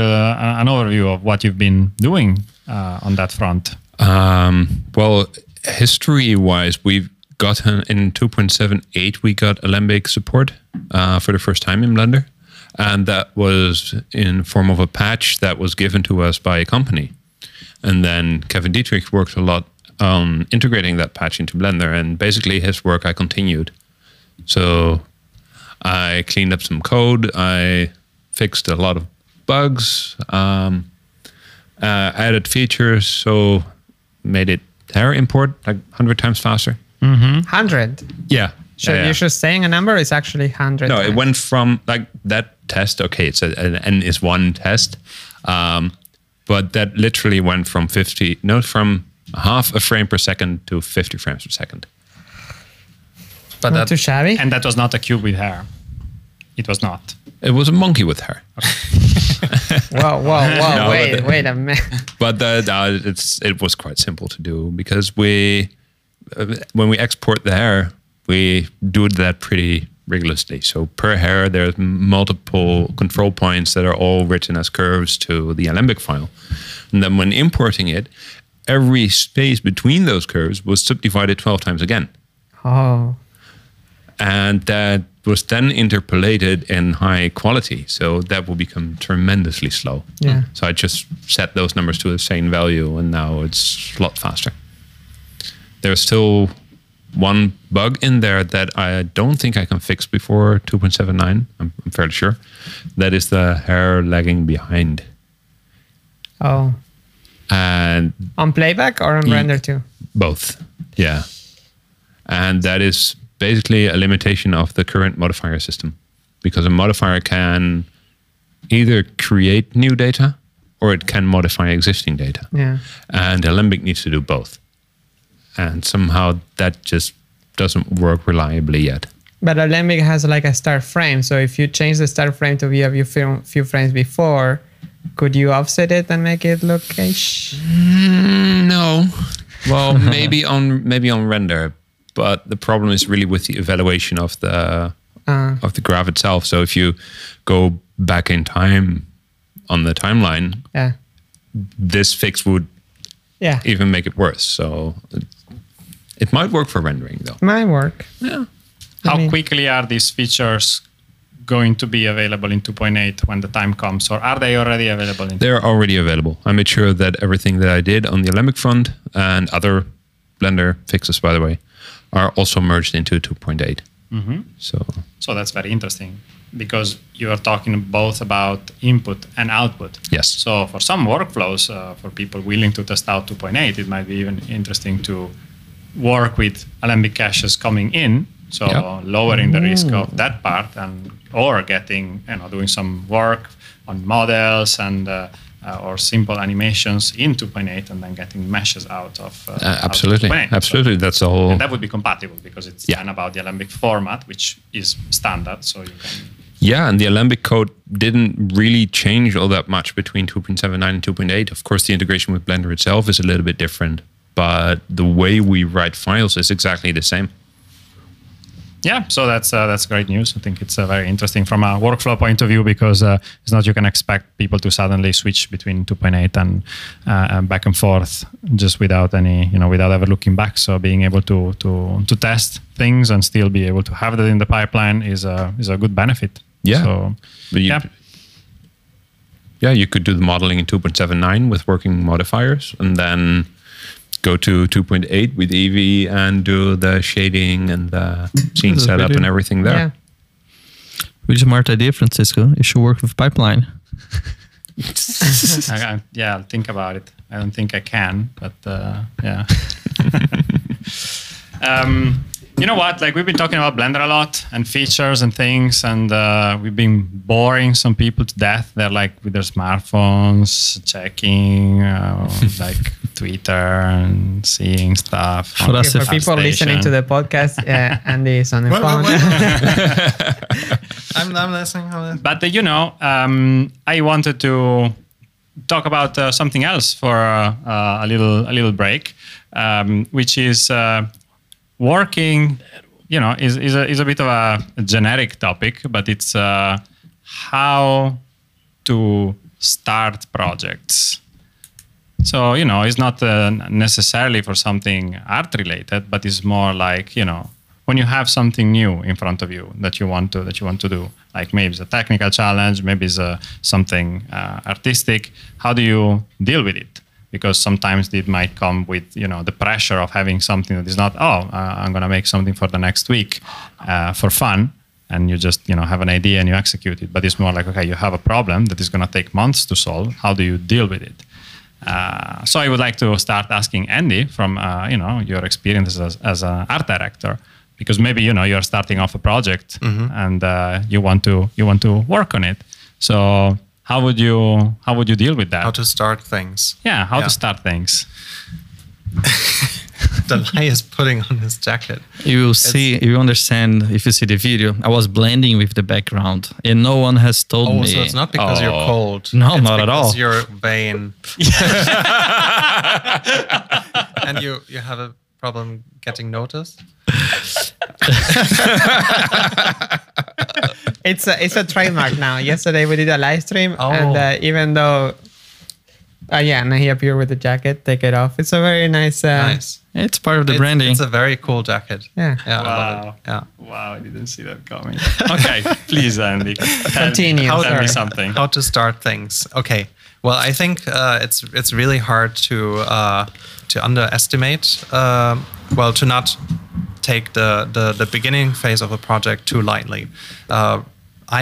an overview of what you've been doing uh, on that front? Um, well, history wise, we've gotten in 2.78, we got Alembic support uh, for the first time in Blender. And that was in form of a patch that was given to us by a company. And then Kevin Dietrich worked a lot on integrating that patch into Blender. And basically, his work I continued. So I cleaned up some code. I fixed a lot of bugs. Um, uh, added features, so made it hair import like 100 times faster. 100. Yeah. So yeah, yeah. you're just saying a number, it's actually 100. No, it went from like that test. Okay, it's a, an N is one test, um, but that literally went from 50, no, from half a frame per second to 50 frames per second. But Not that too shabby. And that was not a cube with hair. It was not. It was a monkey with hair, <laughs> Whoa, whoa, whoa. <laughs> No, wait, the- wait a minute. <laughs> but that uh, it's it was quite simple to do because we uh, when we export the hair, we do that pretty rigorously. So per hair, there's multiple control points that are all written as curves to the Alembic file, and then when importing it, every space between those curves was subdivided 12 times again, Oh, and that was then interpolated in high quality. So that will become tremendously slow. Yeah. So I just set those numbers to the same value, and now it's a lot faster. There's still one bug in there that I don't think I can fix before 2.79. I'm, I'm fairly sure. That is the hair lagging behind. oh. And On playback or on Ye- render too? both. Yeah. And that is basically a limitation of the current modifier system because a modifier can either create new data or it can modify existing data. Yeah. And Alembic needs to do both. And somehow that just doesn't work reliably yet. But Alembic has like a start frame. So if you change the start frame to be a few, few, frames before, could you offset it and make it look ish? No. Well, <laughs> maybe on maybe on render, but the problem is really with the evaluation of the Uh, of the graph itself. So if you go back in time on the timeline, yeah. this fix would Yeah. even make it worse. So it, it might work for rendering though. Might work. Yeah. How mean- quickly are these features going to be available in 2.8 when the time comes, or are they already available in? They're already available. I made sure that everything that I did on the Alembic front and other Blender fixes, by the way, are also merged into 2.8. So So that's very interesting because you are talking both about input and output. Yes. So for some workflows, uh, for people willing to test out 2.8, it might be even interesting to work with Alembic caches coming in. So Yeah. lowering the risk of that part and or getting you know doing some work on models and uh, uh, or simple animations in 2.8 and then getting meshes out of uh, out of absolutely, So- absolutely, that's the whole. and that would be compatible because it's Yeah. then about the Alembic format, which is standard. So you can. Yeah, and the Alembic code didn't really change all that much between 2.79 and 2.8. Of course, the integration with Blender itself is a little bit different, but the way we write files is exactly the same. yeah, so that's uh, that's great news. I think it's uh, very interesting from a workflow point of view because uh, it's not you can expect people to suddenly switch between 2.8 and, uh, and back and forth just without any you know without ever looking back. So being able to to to test things and still be able to have that in the pipeline is a is a good benefit. Yeah. So you, yeah. yeah, you could do the modeling in 2.79 with working modifiers and then go to 2.8 with Eevee and do the shading and the scene setup and everything there. Yeah. Really smart idea, Francisco. You should work with pipeline. <laughs> I, I, yeah, I'll think about it. I don't think I can, but uh, yeah. <laughs> um, you know what? Like we've been talking about Blender a lot and features and things, and uh, we've been boring some people to death. They're like with their smartphones, checking uh, <laughs> like Twitter and seeing stuff. For us, Okay, for people listening to the podcast, <laughs> uh, Andy is on the Wait, phone. wait, wait. <laughs> I'm, I'm listening. I'm listening. But uh, you know, um, I wanted to talk about uh, something else for uh, uh, a little a little break, um, which is uh, working. You know, is is a, is a bit of a generic topic, but it's uh, how to start projects. So you know, it's not uh, necessarily for something art related, but it's more like you know when you have something new in front of you that you want to that you want to do. Like maybe it's a technical challenge, maybe it's a, something uh, artistic. How do you deal with it? Because sometimes it might come with you know the pressure of having something that is not oh uh, I'm gonna make something for the next week uh, for fun and you just you know have an idea and you execute it. But it's more like okay you have a problem that is going to take months to solve. How do you deal with it? Uh, so i would like to start asking andy from uh, you know your experience as, as an art director because maybe you know you're starting off a project and uh, you want to you want to work on it. So how would you how would you deal with that How to start things. yeah how Yeah. to start things <laughs> Dalai is putting on his jacket. You will see, you understand if you see the video. I was blending with the background, and no one has told Oh, me. so it's not because you're Oh. cold. No, It's not at all. You're vain. <laughs> and you you have a problem getting noticed. <laughs> <laughs> it's a it's a trademark now. Yesterday we did a live stream, Oh. and uh, even though, uh, yeah, and he appeared with the jacket, take it off. It's a very nice. Uh, nice. It's part of the It's- branding. It's a very cool jacket. Yeah. Yeah. Wow. Yeah. wow i didn't see that coming <laughs> okay please andy Continue, tell sorry. me something How to start things. Okay. Well, I think uh, it's it's really hard to uh, to underestimate. Um well, to not take the, the the beginning phase of a project too lightly. Uh,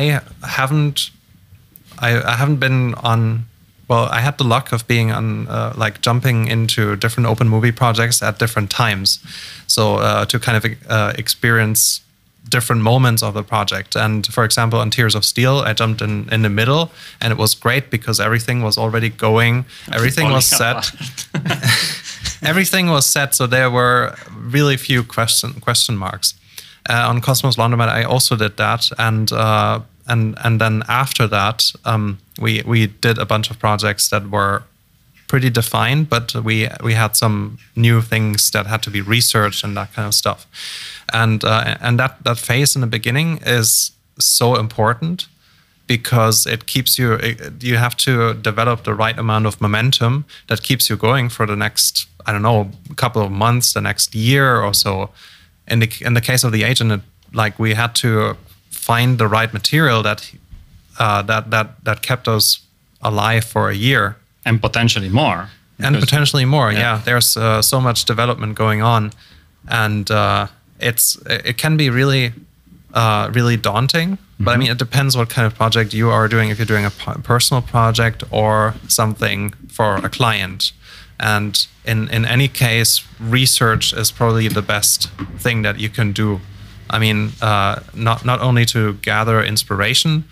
I haven't I, I haven't been on. Well, I had the luck of being on, uh, like, jumping into different open movie projects at different times, so uh, to kind of uh, experience different moments of the project. And for example, on Tears of Steel, I jumped in in the middle, and it was great because everything was already going, everything was set <laughs> everything was set, so there were really few question question marks. Uh, on Cosmos Laundromat, I also did that, and uh, and and then after that, um, we we did a bunch of projects that were pretty defined, but we we had some new things that had to be researched and that kind of stuff, and uh, and that that phase in the beginning is so important because it keeps you you have to develop the right amount of momentum that keeps you going for the next i don't know couple of months the next year or so in the in the case of the agent it, like we had to find the right material that uh, that that that kept us alive for a year and potentially more. and potentially more. Yeah, yeah. there's uh, so much development going on, and uh, it's it can be really uh, really daunting. But I mean, it depends what kind of project you are doing. If you're doing a p- personal project or something for a client, and in in any case, research is probably the best thing that you can do. I mean, uh, not not only to gather inspiration,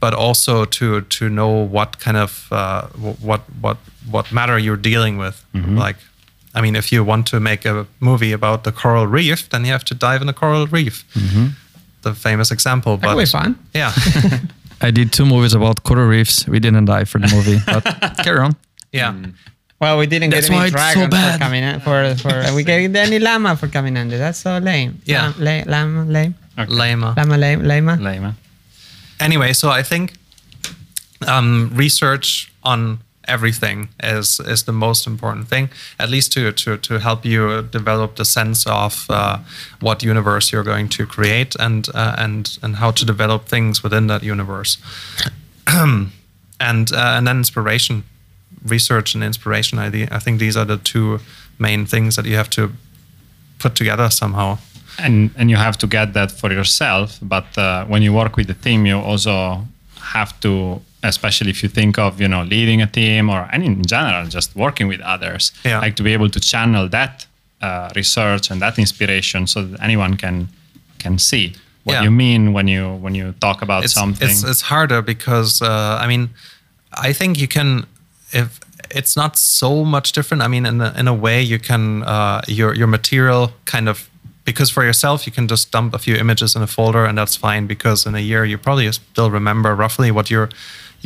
but also to to know what kind of uh, what what what matter you're dealing with. Like, I mean, if you want to make a movie about the coral reef, then you have to dive in the coral reef. The famous example. But could be fun. Yeah, <laughs> I did two movies about coral reefs. We didn't die for the movie, but <laughs> carry on. yeah. Well, we didn't That's get any it's so dragons for coming in, for for <laughs> we get any llama for coming under. That's so lame. Yeah. Lam, lame, lamb, lame. Okay. Lama. Lama Lama. Lama. Lama. anyway, so I think um, research on everything is is the most important thing, at least to to to help you develop the sense of uh, what universe you're going to create and uh, and and how to develop things within that universe, <clears throat> and uh, and then inspiration, research and inspiration. I, I think these are the two main things that you have to put together somehow. and and you have to get that for yourself but uh, when you work with the team you also have to especially if you think of you know leading a team or and in general just working with others Yeah. like to be able to channel that uh, research and that inspiration so that anyone can can see what Yeah. you mean when you when you talk about it's, something It's, it's harder because uh, I mean, I think you can if it's not so much different. I mean, in a, in a way, you can uh, your your material kind of because for yourself you can just dump a few images in a folder and that's fine because in a year you probably still remember roughly what you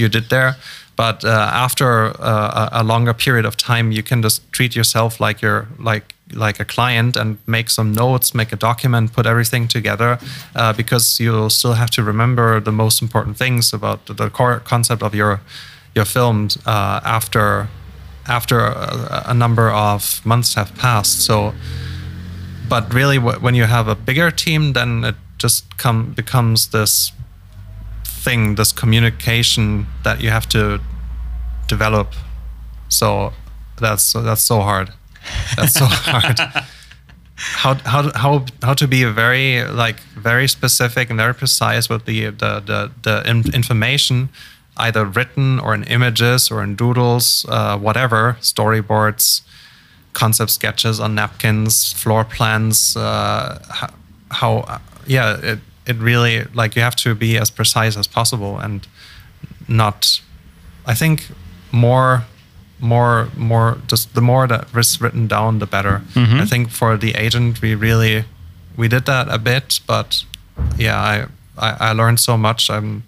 you did there. But uh, after uh, a, longer period of time, you can just treat yourself like you're like like a client and make some notes, make a document, put everything together, uh, because you'll still have to remember the most important things about the, the core concept of your your films uh, after after a, a number of months have passed. So, but really, when you have a bigger team, then it just come becomes this thing, this communication that you have to develop. So that's that's so hard. That's so <laughs> hard. How how how how to be very like very specific and very precise with the the the, the in- information, either written or in images or in doodles, uh, whatever storyboards, concept sketches on napkins, floor plans. Uh, how, uh, yeah it it really like you have to be as precise as possible and not I think more more more just the more that is written down the better. I think for the agent we really we did that a bit, but yeah, I I, I learned so much. I'm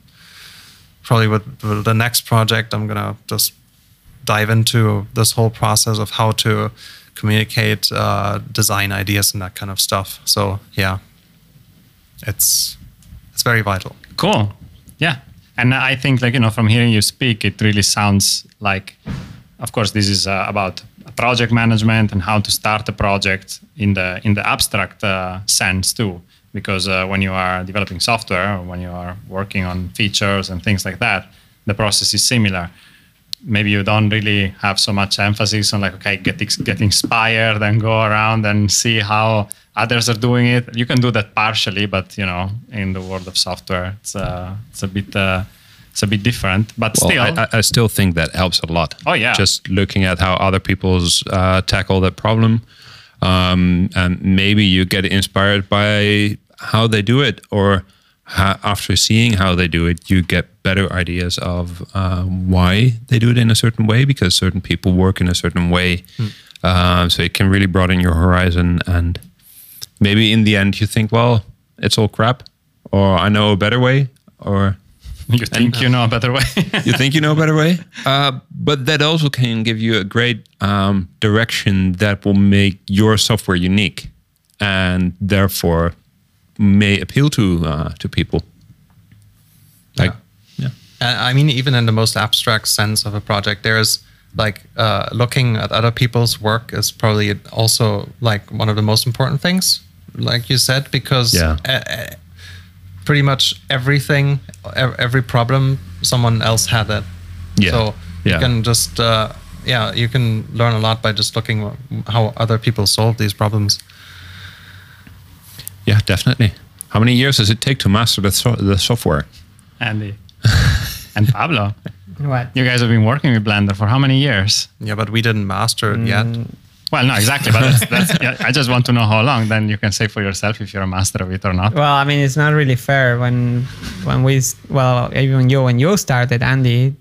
probably with, with the next project I'm gonna just dive into this whole process of how to communicate uh, design ideas and that kind of stuff. So yeah, it's it's very vital. Cool. Yeah. And I think, like, you know, from hearing you speak, it really sounds like, of course, this is uh, about project management and how to start a project in the in the abstract uh, sense too. Because uh, when you are developing software or when you are working on features and things like that, the process is similar. Maybe you don't really have so much emphasis on like, okay, get get inspired and go around and see how others are doing it. You can do that partially, but you know, in the world of software, it's uh, it's a bit uh, it's a bit different. But Well, still, I, I- I still think that helps a lot. Oh, yeah. Just looking at how other people's uh, tackle that problem, um, and maybe you get inspired by how they do it, or after seeing how they do it, you get better ideas of uh, why they do it in a certain way because certain people work in a certain way. Uh, so it can really broaden your horizon, and maybe in the end you think, well, it's all crap, or I know a better way, or <laughs> you think you know a better way. <laughs> you think you know a better way uh, but that also can give you a great um, direction that will make your software unique and therefore may appeal to uh, to people like yeah, Uh, I mean, even in the most abstract sense of a project, there's like uh, looking at other people's work is probably also like one of the most important things, like you said, because Yeah. uh, uh, pretty much everything, every problem, someone else had it. Yeah. So you can just, uh, yeah, you can learn a lot by just looking how other people solve these problems. Yeah definitely how many years does it take to master the, so- the software Andy <laughs> and Pablo, What? you guys have been working with Blender for how many years? Yeah, but we didn't master it yet. Mm, Well, no, exactly. But that's, that's, yeah, I just want to know how long. Then you can say for yourself if you're a master of it or not. Well, I mean, it's not really fair when when we well even you when you started, Andy,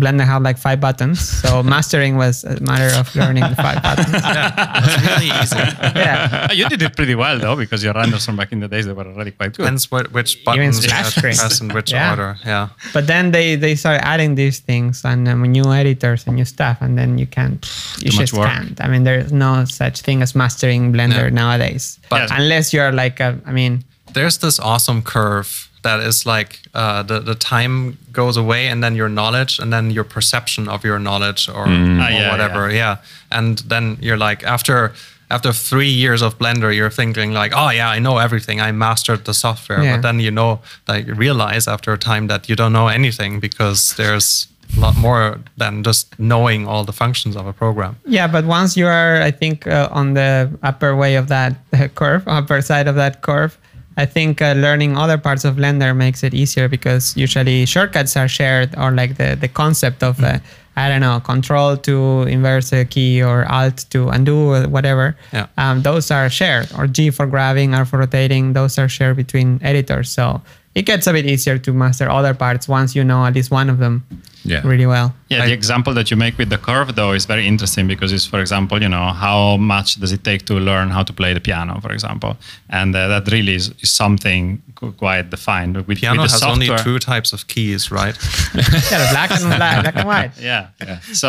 Blender had like five buttons, so <laughs> mastering was a matter of learning the five buttons. <laughs> It's really easy. Yeah, you did it pretty well though, because your renders from back in the days they were already quite good. Depends what, which buttons you splash have to screen. press in which <laughs> Yeah. order. Yeah. but then they they started adding these things and um, new editors and new stuff, and then you can't, you Too much just work. can't. I mean, there's no such thing as mastering Blender No. nowadays, But- unless you're like a, I mean. there's this awesome curve that is like uh, the the time goes away, and then your knowledge, and then your perception of your knowledge, or, or Ah, yeah, whatever. Yeah. and then you're like after. After three years of Blender, you're thinking like, "Oh yeah, I know everything. I mastered the software." Yeah. But then you know, like, you realize after a time that you don't know anything because there's a lot more than just knowing all the functions of a program. Yeah, but once you are, I think, uh, on the upper way of that uh, <laughs> curve, upper side of that curve, I think uh, learning other parts of Blender makes it easier because usually shortcuts are shared, or like the the concept of, uh, I don't know, Control to inverse a key or Alt to undo, or whatever. Yeah. Um, those are shared, or G for grabbing, R for rotating. Those are shared between editors, so it gets a bit easier to master other parts once you know at least one of them Yeah. really well. Yeah, the example that you make with the curve though is very interesting because it's, for example, you know, how much does it take to learn how to play the piano, for example, and uh, that really is, is something quite defined. With, Piano with the has only two types of keys, right? <laughs> Yeah, the black and black, black and white. <laughs> Yeah. So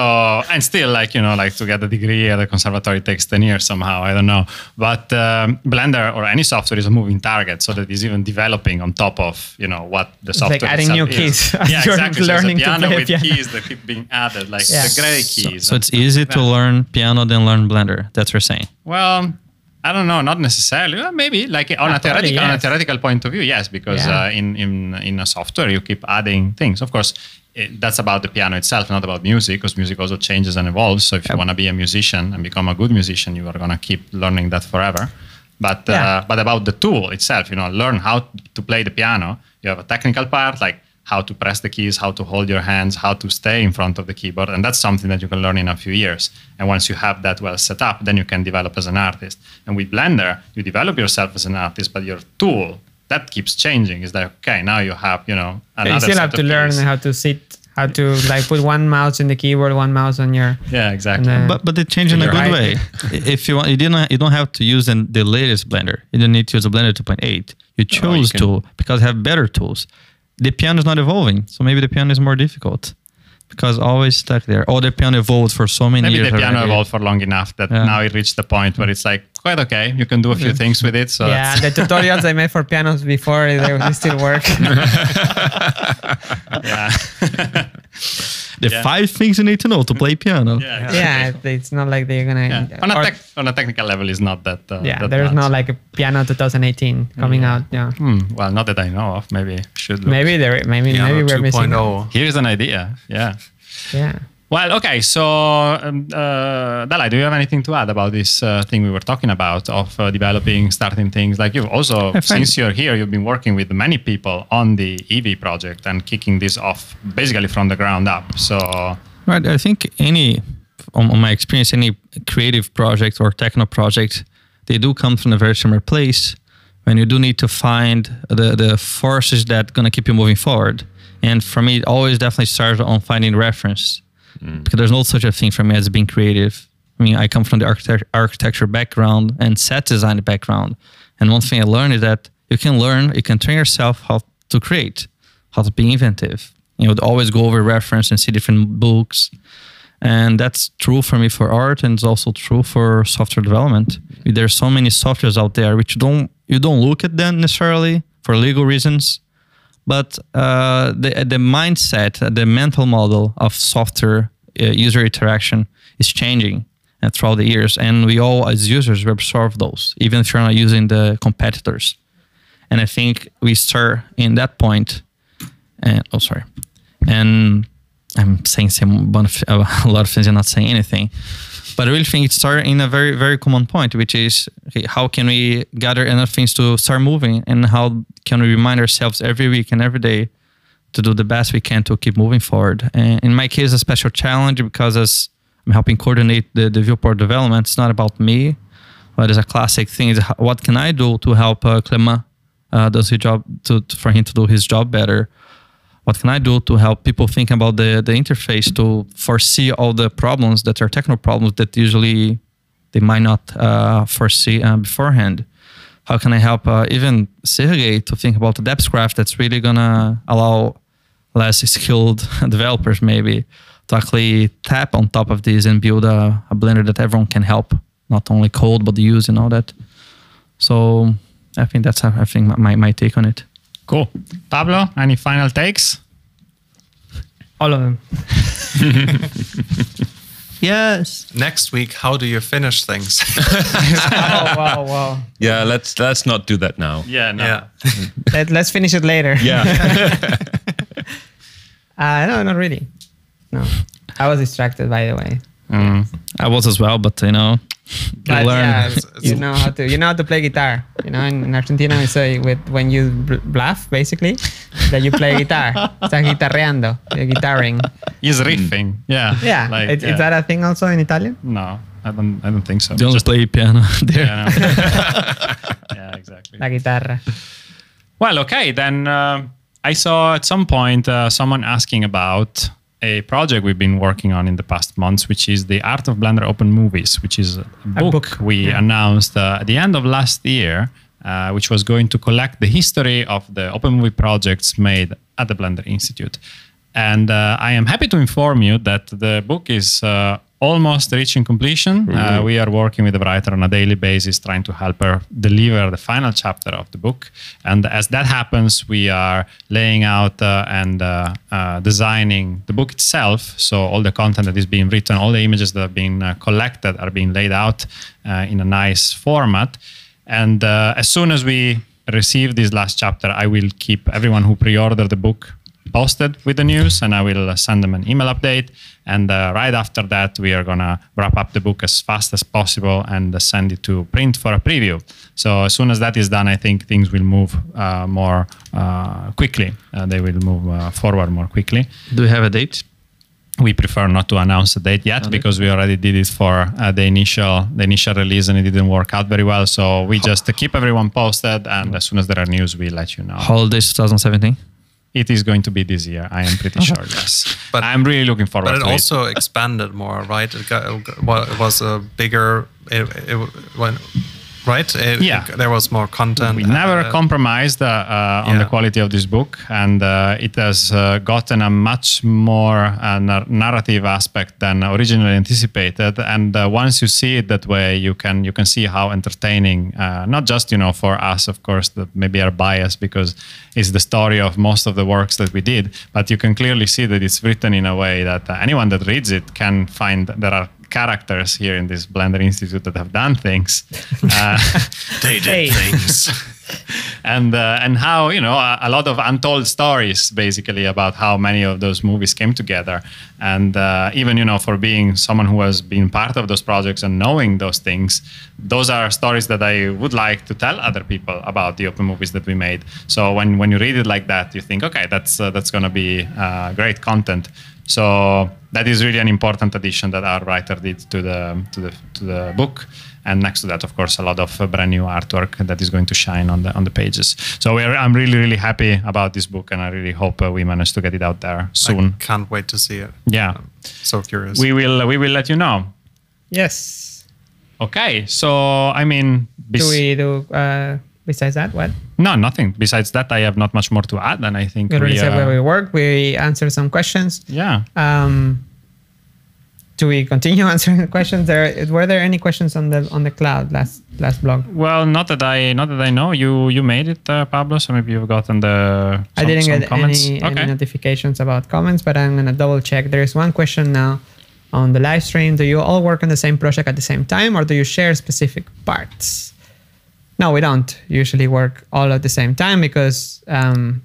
and still like you know like to get a degree at the conservatory takes ten years somehow I don't know. But um, Blender or any software is a moving target, so that is even developing on top of you know what the like software. adding new itself is. keys as <laughs> yeah, you're exactly. So it's a learning to piano play a with piano. keys that keep being added, like Yeah. the gray So, keys. so and it's easy like to learn piano than learn Blender. That's what you're saying. Well, I don't know, not necessarily. Well, maybe like on a Yeah, probably, theoretical on a theoretical point of view, yes, because Yeah. uh, in in in a software you keep adding things. Of course, it, that's about the piano itself, not about music, because music also changes and evolves. So if you want to be a musician and become a good musician, you are gonna keep learning that forever. But Yeah. uh, but about the tool itself, you know, learn how to play the piano. You have a technical part like how to press the keys, how to hold your hands, how to stay in front of the keyboard, and that's something that you can learn in a few years. And once you have that well set up, then you can develop as an artist. And with Blender, you develop yourself as an artist, but your tool that keeps changing. Is that okay? Now you have you know another you still have to learn keys. how to sit, how to like put one mouse in the keyboard, one mouse on your. Yeah, exactly. And then- But but they change in a good right. way. <laughs> if you want, you didn't you don't have to use the, the latest Blender. You don't need to use a Blender 2.8. You oh, chose can- to because have better tools. The piano is not evolving, so maybe the piano is more difficult because always stuck there. Or the piano evolved for so many Maybe years. the piano already. evolved for long enough that Yeah. now it reached the point where it's like quite okay. You can do a few things with it. So yeah, that's- the tutorials I made for pianos before they, they <laughs> still work. <laughs> yeah. <laughs> The Yeah. five things you need to know to play piano. yeah, exactly. yeah, it's not like they're gonna. Yeah. On, a or- tech, on a technical level, is not that. Uh, yeah, that there's much. not like a piano 2018 coming out. Yeah, Hmm, well, not that I know of. Maybe should look. maybe there, maybe Piano maybe we're missing. 2.0. Here's an idea. Yeah. Yeah. Well, okay. So, um, uh, Dalai, do you have anything to add about this uh, thing we were talking about of uh, developing, starting things? Like you've also, I since you're here, you've been working with many people on the Eevee project and kicking this off basically from the ground up. So, Right. I think any, on, on my experience, any creative project or techno project, they do come from a very similar place. When you do need to find the the forces that gonna keep you moving forward. And for me, it always definitely starts on finding reference, Mm. because there's no such a thing for me as being creative. I mean, I come from the architect- architecture background and set design background, and one thing I learned is that you can learn, you can train yourself how to create, how to be inventive. You would always go over reference and see different books, and that's true for me for art, and it's also true for software development. There's so many softwares out there which you don't you don't look at them necessarily for legal reasons, but uh, the the mindset, uh, the mental model of software uh, user interaction is changing uh, throughout the years, and we all as users we absorb those, even if you're not using the competitors. And I think we start in that point. And oh, sorry, and I'm saying some <laughs> a lot of things and not saying anything. But I really think it started in a very, very common point, which is how can we gather enough things to start moving, and how can we remind ourselves every week and every day to do the best we can to keep moving forward. And in my case, a special challenge because as I'm helping coordinate the, the viewport development, it's not about me, but it's a classic thing. Is what can I do to help uh, Clement uh, does his job to, to- for him to do his job better? What can I do to help people think about the, the interface to foresee all the problems that are technical problems that usually they might not uh, foresee uh, beforehand? How can I help uh, even Sergey to think about the depsgraph that's really gonna allow less skilled <laughs> developers maybe to actually tap on top of this and build a, a blender that everyone can help, not only code but use and all that. So I think that's I think my, my take on it. Cool. Pablo, any final takes? All of them. <laughs> Yes. Next week, how do you finish things? <laughs> oh wow, wow. Yeah, let's let's not do that now. Yeah, no. yeah. <laughs> Let, let's finish it later. Yeah. Uh, no, not really. No, I was distracted by the way. Mm. I was as well, but you know, you But learn. yeah, It's- it's- <laughs> you know how to you know how to play guitar. You know, in, in Argentina we say with when you bluff basically that you play guitar. Está guitarreando, guitaring. He's riffing. Yeah. Yeah, Like, it, yeah. is that a thing also in Italian? No, I don't. I don't think so. Don't Just- play piano <laughs> there. Yeah, no. <laughs> yeah, exactly. La guitarra. Well, okay, then uh, I saw at some point uh, someone asking about a project we've been working on in the past months, which is the Art of Blender Open Movies, which is a book, book, we yeah. announced uh, at the end of last year, uh, which was going to collect the history of the open movie projects made at the Blender Institute. And uh, I am happy to inform you that the book is uh, almost reaching completion. Uh, we are working with the writer on a daily basis, trying to help her deliver the final chapter of the book. And as that happens, we are laying out uh, and uh, uh, designing the book itself. So all the content that is being written, all the images that are being uh, collected, are being laid out uh, in a nice format. And uh, as soon as we receive this last chapter, I will keep everyone who pre-ordered the book posted with the news and I will send them an email update. And uh, right after that, we are going to wrap up the book as fast as possible and send it to print for a preview. So as soon as that is done, I think things will move uh, more uh, quickly. Uh, they will move uh, forward more quickly. Do we have a date? We prefer not to announce a date yet because we already did it for uh, the initial the initial release and it didn't work out very well. So we just keep everyone posted, and as soon as there are news, we let you know. Holidays 2017. It is going to be this year. I am pretty sure. <laughs> Yes, but I'm really looking forward But it to also expanded more, right? It, got, it it was a bigger. It, it went right. It- Yeah. there was more content. We never uh, compromised uh, uh, on the quality of this book, and uh, it has uh, gotten a much more uh, nar- narrative aspect than originally anticipated. And uh, once you see it that way, you can you can see how entertaining, uh, not just you know for us, of course, that maybe are biased because it's the story of most of the works that we did, but you can clearly see that it's written in a way that uh, anyone that reads it can find there are characters here in this Blender Institute that have done things. <laughs> Uh, They did Hey. things. <laughs> and uh, and how you know a, a lot of untold stories basically about how many of those movies came together and uh, even you know for being someone who has been part of those projects and knowing those things those are stories that i would like to tell other people about the open movies that we made so when when you read it like that you think okay that's uh, that's going to be uh, great content so that is really an important addition that our writer did to the to the to the book and next to that of course a lot of uh, brand new artwork that is going to shine on the on the pages so we are, i'm really really happy about this book and i really hope uh, we manage to get it out there soon I can't wait to see it. yeah I'm so curious. we will we will let you know Yes. okay so i mean bes- Do we do uh, besides that? What? no nothing besides that i have not much more to add and i think We already we, said uh, where we work. We answered some questions. yeah Um, do we continue <laughs> answering the questions? There were there any questions on the on the cloud last last blog? well not that i not that i know you you made it uh, pablo so maybe you've gotten the I didn't some get comments any, okay any notifications about comments, but I'm gonna double check. There is one question now on the live stream. Do you all work on the same project at the same time, or do you share specific parts? No, we don't usually work all at the same time because, um,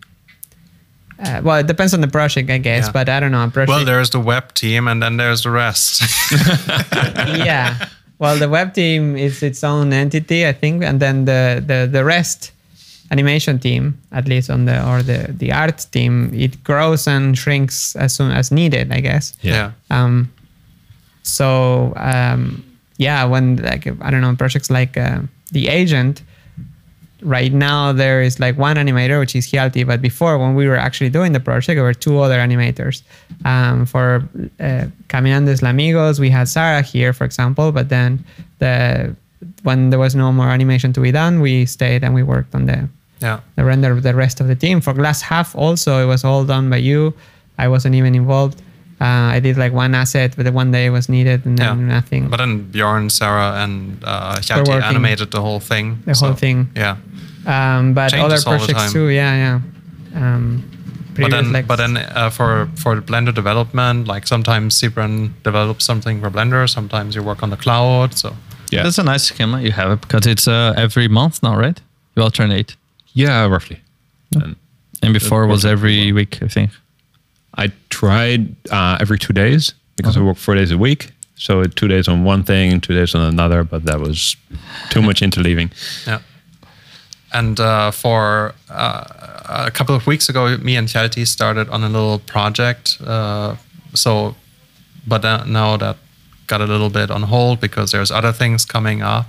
uh, well, it depends on the project, I guess. Yeah. But I don't know. Well, there's the web team, and then there's the rest. <laughs> yeah. Well, the web team is its own entity, I think, and then the the the rest animation team, at least on the or the the art team, it grows and shrinks as soon as needed, I guess. yeah. Um, so um, yeah, when like I don't know projects like uh, the agent. Right now there is like one animator, which is Hjalti, but before when we were actually doing the project, there were two other animators. Um, for uh, Caminandes Amigos, we had Sarah here, for example, but then the when there was no more animation to be done, we stayed and we worked on the Yeah. the render of the rest of the team. For Glass Half, also, it was all done by you. I wasn't even involved. Uh, I did like one asset, but the one day was needed, and then Yeah. nothing. But then Bjorn, Sarah, and uh, Hjalti animated the whole thing. The whole thing. Yeah. Um, but Changes other all the projects time. too. Yeah, yeah. Um, But then, like- but then uh, for for the Blender development, like sometimes Sybren develops something for Blender, sometimes you work on the cloud. So Yeah. That's a nice schema you have it because it's uh, every month now, right? You alternate. Yeah, roughly. And And before it was every week, I think. I tried uh, every two days because I work four days a week. So two days on one thing, two days on another, but that was too much interleaving. <laughs> yeah. And uh, for uh, a couple of weeks ago, me and Hjalti started on a little project. Uh, so, but uh, now that got a little bit on hold because there's other things coming up.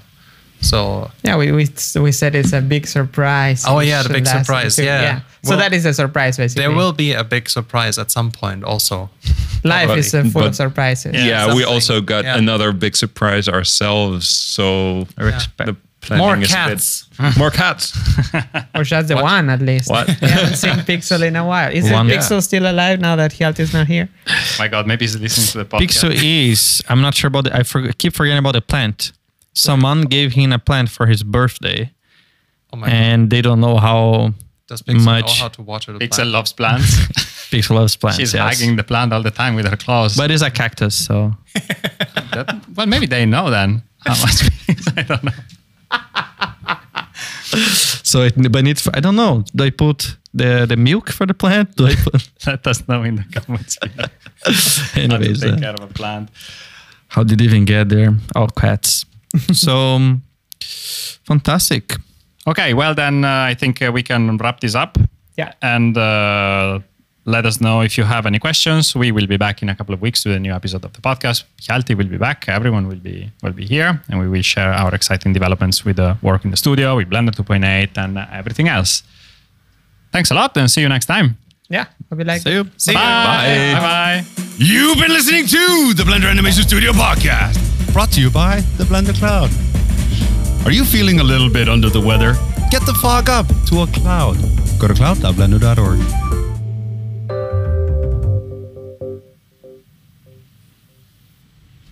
So yeah, we, we we said it's a big surprise. Oh, yeah, the which big surprise, episode. yeah. So Well, that is a surprise, basically. there will be a big surprise at some point also. <laughs> Life Probably. is uh, full But- of surprises. Yeah, we also got Yeah. another big surprise ourselves. So I respect. the planning More is cats. <laughs> more cats. <laughs> Or just the one at least. What? We haven't seen Pixel in a while. Is One. it Pixel still alive now that Hjalt is not here? My God, maybe he's listening to the podcast. Pixel is, I'm not sure about it. I for, keep forgetting about the plant. Someone gave him a plant for his birthday, Oh my god. and they don't know how Does Pixel know much how to water the Pixel plant? loves plants. <laughs> Pixel loves plants. She's yes. hugging the plant all the time with her claws. But it's a cactus, so That- well, maybe they know then how much. <laughs> I don't know. <laughs> so it but it's I don't know. Do I put the the milk for the plant? Do I put Let us know in the comments. below how to anyways? take uh, care of a plant. how did it even get there? Oh, cats. <laughs> so um, fantastic. Okay, well then uh, I think uh, we can wrap this up. Yeah. And uh, let us know if you have any questions. We will be back in a couple of weeks with a new episode of the podcast. Hjalti will be back. Everyone will be will be here, and we will share our exciting developments with the work in the studio, with Blender 2.8, and uh, everything else. Thanks a lot, and see you next time. Yeah, I'll be like. See you. See you. Bye. Bye. Bye. You've been listening to the Blender Animation Studio podcast, brought to you by the Blender Cloud. Are you feeling a little bit under the weather? Get the fog up to a cloud. Go to cloud.blender.org.